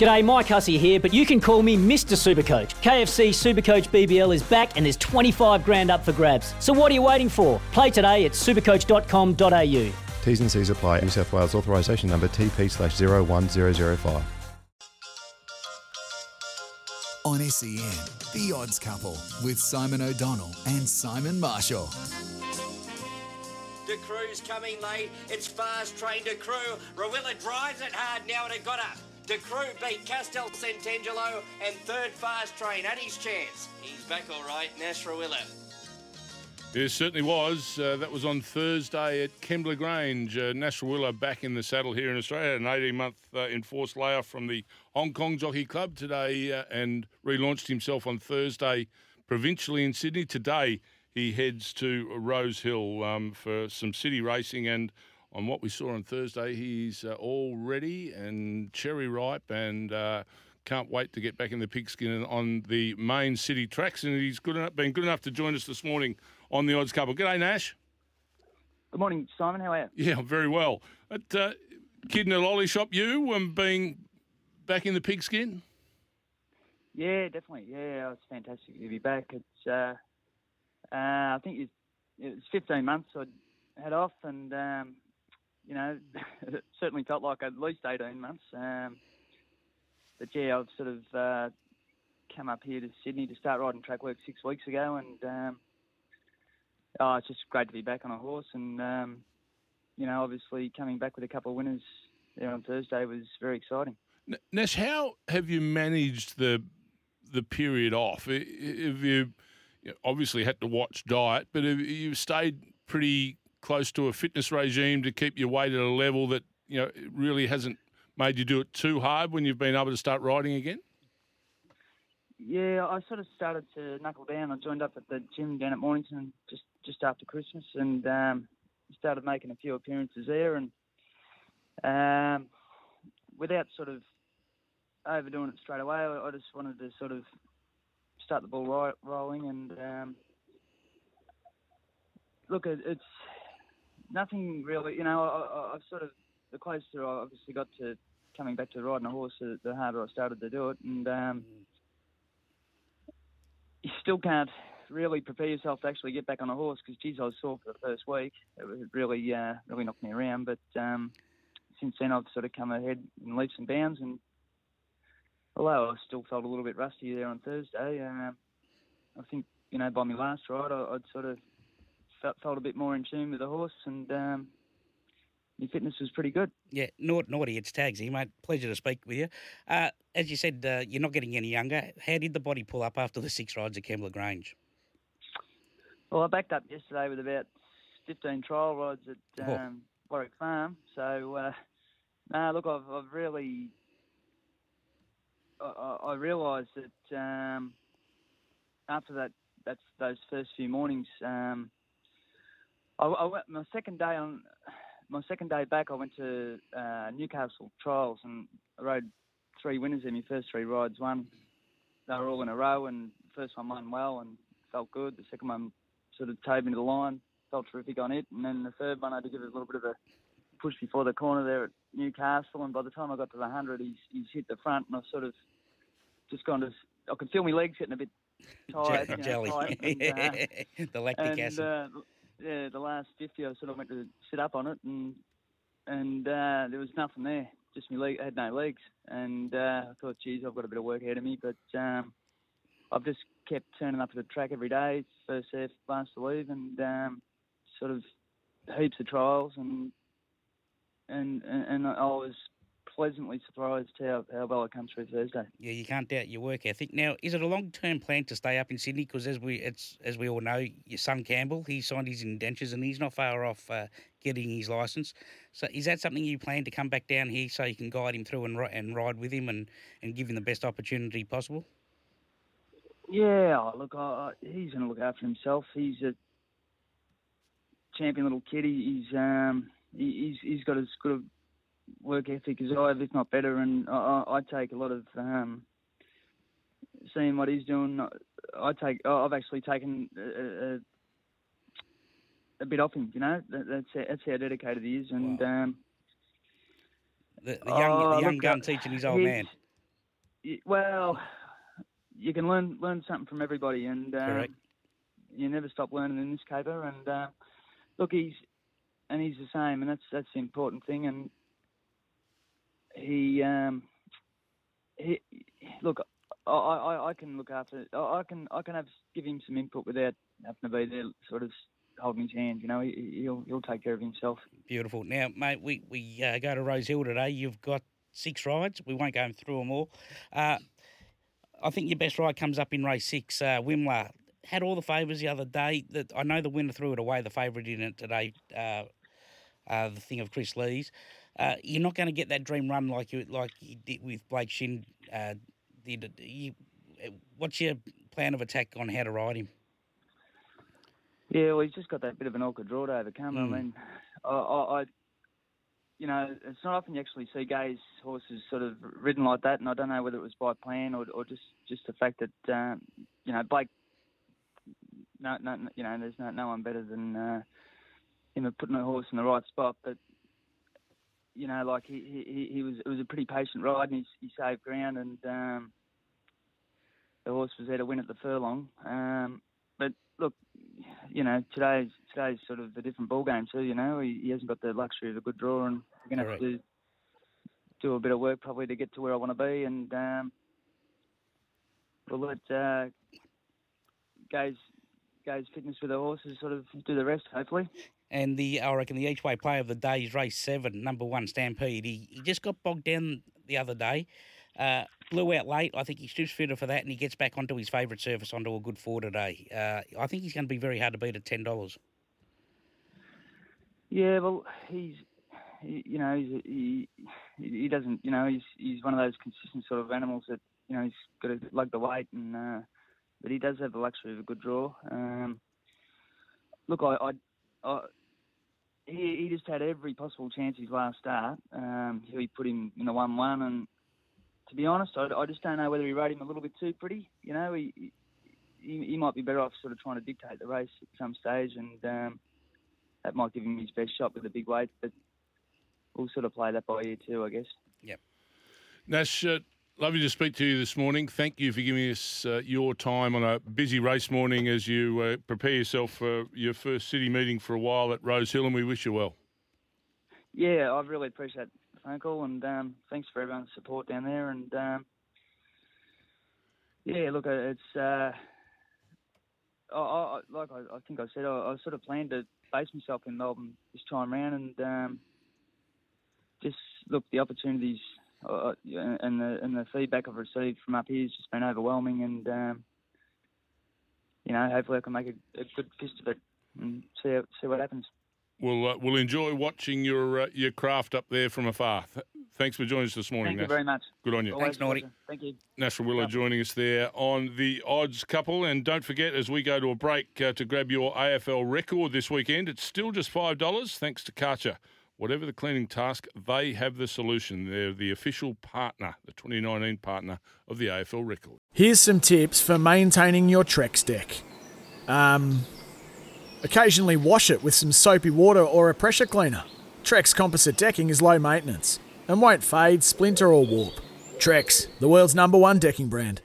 G'day, Mike Hussey here, but you can call me Mr. Supercoach. KFC Supercoach BBL is back and there's 25 grand up for grabs. So what are you waiting for? Play today at supercoach.com.au. T's and C's apply. New South Wales authorisation number TP slash 01005. On SEN, The Odds Couple with Simon O'Donnell and Simon Marshall. De Crew's coming late. It's fast train De Crew. Rawiller drives it hard now and it got up. De Crew beat Castel Sant'Angelo and third fast train at his chance. He's back all right, Nash Rawiller. It certainly was. Uh, that was on Thursday at Kembla Grange. Uh, Nash Rawiller back in the saddle here in Australia. An 18 month uh, enforced layoff from the Hong Kong Jockey Club today uh, and relaunched himself on Thursday provincially in Sydney. Today he heads to Rosehill um, for some city racing. And on what we saw on Thursday, he's uh, all ready and cherry ripe and. Uh, can't wait to get back in the pigskin on the main city tracks, and he's good enough, been good enough to join us this morning on the Odds Couple. G'day, Nash. Good morning, Simon. How are you? Yeah, very well. At uh, Kid in a Lolly Shop, you um, being back in the pigskin? Yeah, definitely. Yeah, it's fantastic to be back. It's, uh, uh, I think it, it was 15 months I'd had off, and um, you know, it certainly felt like at least 18 months. Um, but yeah, I've sort of uh, come up here to Sydney to start riding track work six weeks ago, and um, oh, it's just great to be back on a horse. And um, you know, obviously coming back with a couple of winners there on Thursday was very exciting. Nash, how have you managed the the period off? Have you, you obviously had to watch diet, but have you stayed pretty close to a fitness regime to keep your weight at a level that you know it really hasn't made you do it too hard when you've been able to start riding again? Yeah, I sort of started to knuckle down. I joined up at the gym down at Mornington just just after Christmas, and um, started making a few appearances there, and um, without sort of overdoing it straight away, I, I just wanted to sort of start the ball ri- rolling, and um, look, it, it's nothing really. You know, I, I've sort of the closer I obviously got to coming back to riding a horse, the, harder I started to do it, and um, you still can't really prepare yourself to actually get back on a horse because, geez, I was sore for the first week. It really, uh, really knocked me around. But um, since then, I've sort of come ahead in leaps and bounds. And although I still felt a little bit rusty there on Thursday, um, I think you know by my last ride, I, I'd sort of felt, felt a bit more in tune with the horse, and um, my fitness was pretty good. Yeah, naughty, naughty. It's Tags here, mate. Pleasure to speak with you. Uh, as you said, uh, you're not getting any younger. How did the body pull up after the six rides at Kembla Grange? Well, I backed up yesterday with about 15 trial rides at Oh. um, Warwick Farm. So, uh, no, look, I've, I've really, I, I I realised that um, after that, that's those first few mornings. Um, I, I went my second day on, my second day back. I went to uh, Newcastle trials and I rode three winners in my first three rides. One, they were all in a row, and the first one won well and felt good. The second one sort of towed me to the line, felt terrific on it, and then the third one I had to give it a little bit of a push before the corner there at Newcastle, and by the time I got to the hundred, he's he's hit the front, and I've sort of just gone to. I could feel my legs getting a bit tired, you know, Jelly. tight, and, uh, the lactic and, acid. Uh, yeah, the last 50, I sort of went to sit up on it, and and uh, there was nothing there. Just my leg, I had no legs, and uh, I thought, geez, I've got a bit of work ahead of me. But um, I've just kept turning up to the track every day, first half, last to leave, and um, sort of heaps of trials, and and and, and I was pleasantly surprised how, how well it come through Thursday. Yeah, you can't doubt your work ethic. Now, is it a long-term plan to stay up in Sydney? Because as we, it's as we all know, your son Campbell, he signed his indentures and he's not far off uh, getting his license. So, is that something you plan to come back down here so you can guide him through and and ride with him and, and give him the best opportunity possible? Yeah, oh, look, he's going to look after himself. He's a champion little kid. He, he's um, he, he's he's got as good a work ethic as I have, if not better. And I, I take a lot of um, seeing what he's doing. I take I've actually taken a, a, a bit off him. You know, that, that's how, that's how dedicated he is. And wow. um, the, the young oh, the young look, gun uh, teaching his old man. Well, you can learn learn something from everybody, and um, you never stop learning in this caper. And uh, look, he's and he's the same, and that's that's the important thing. And he um, he look, I, I, I can look after. I can I can have give him some input without having to be there, sort of holding his hand. You know, he, he'll he'll take care of himself. Beautiful. Now, mate, we we uh, go to Rosehill today. You've got six rides. We won't go through them all. Uh, I think your best ride comes up in race six. Uh, Wimla had all the favours the other day. That I know the winner threw it away. The favourite in it today. Uh, uh, the thing of Chris Lee's. Uh, you're not going to get that dream run like you like you did with Blake Shinn. Uh, did you, what's your plan of attack on how to ride him? Yeah, well, he's just got that bit of an awkward draw to overcome. Mm. I mean, I, I, I, you know, it's not often you actually see Gai's horses sort of ridden like that, and I don't know whether it was by plan or, or just just the fact that, um, you know, Blake, no, no, no- you know, there's no no one better than uh, him at putting a horse in the right spot, but. You know, like he, he, he was, it was a pretty patient ride, and he, he saved ground, and um, the horse was there to win at the furlong. Um, but look, you know, today's today's sort of a different ball game too. You know, he, he hasn't got the luxury of a good draw, and we're going to have to do a bit of work probably to get to where I want to be. And um, we'll let uh, Gai's Gai's fitness with the horses sort of do the rest, hopefully. And the I reckon the each way play of the day is race seven, number one Stampede. He, he just got bogged down the other day. Uh, blew out late. I think he's just fitter for that, and he gets back onto his favourite surface, onto a good four today. Uh, I think he's going to be very hard to beat at ten dollars. Yeah, well, he's, he, you know, he's, he he doesn't, you know, he's he's one of those consistent sort of animals that, you know, he's got to lug the weight, and uh, but he does have the luxury of a good draw. Um, look, I, I, I he he just had every possible chance his last start. Um, he put him in the one-one, and to be honest, I, I just don't know whether he rode him a little bit too pretty. You know, he. he he might be better off sort of trying to dictate the race at some stage, and um, that might give him his best shot with a big weight. But we'll sort of play that by ear too, I guess. Yep. Nash, uh, lovely to speak to you this morning. Thank you for giving us uh, your time on a busy race morning as you uh, prepare yourself for your first city meeting for a while at Rosehill, and we wish you well. Yeah, I really appreciate the phone call, and um, thanks for everyone's support down there. And um, yeah, look, uh, it's uh, I, I, like I, I think I said, I, I sort of planned to base myself in Melbourne this time round, and um, just look the opportunities uh, and the and the feedback I've received from up here has just been overwhelming, and um, you know, hopefully I can make a, a good fist of it and see see what happens. We'll uh, we'll enjoy watching your uh, your craft up there from afar. Th- thanks for joining us this morning, Thank you very much. Good on you. Always Thanks, a Naughty. Thank you. Nash Rawiller joining us there on the odds couple. And don't forget, as we go to a break uh, to grab your AFL record this weekend, it's still just $5 thanks to Karcher. Whatever the cleaning task, they have the solution. They're the official partner, the 2019 partner of the AFL record. Here's some tips for maintaining your Trex deck. Um, occasionally wash it with some soapy water or a pressure cleaner. Trex composite decking is low maintenance and won't fade, splinter, or warp. Trex, the world's number one decking brand.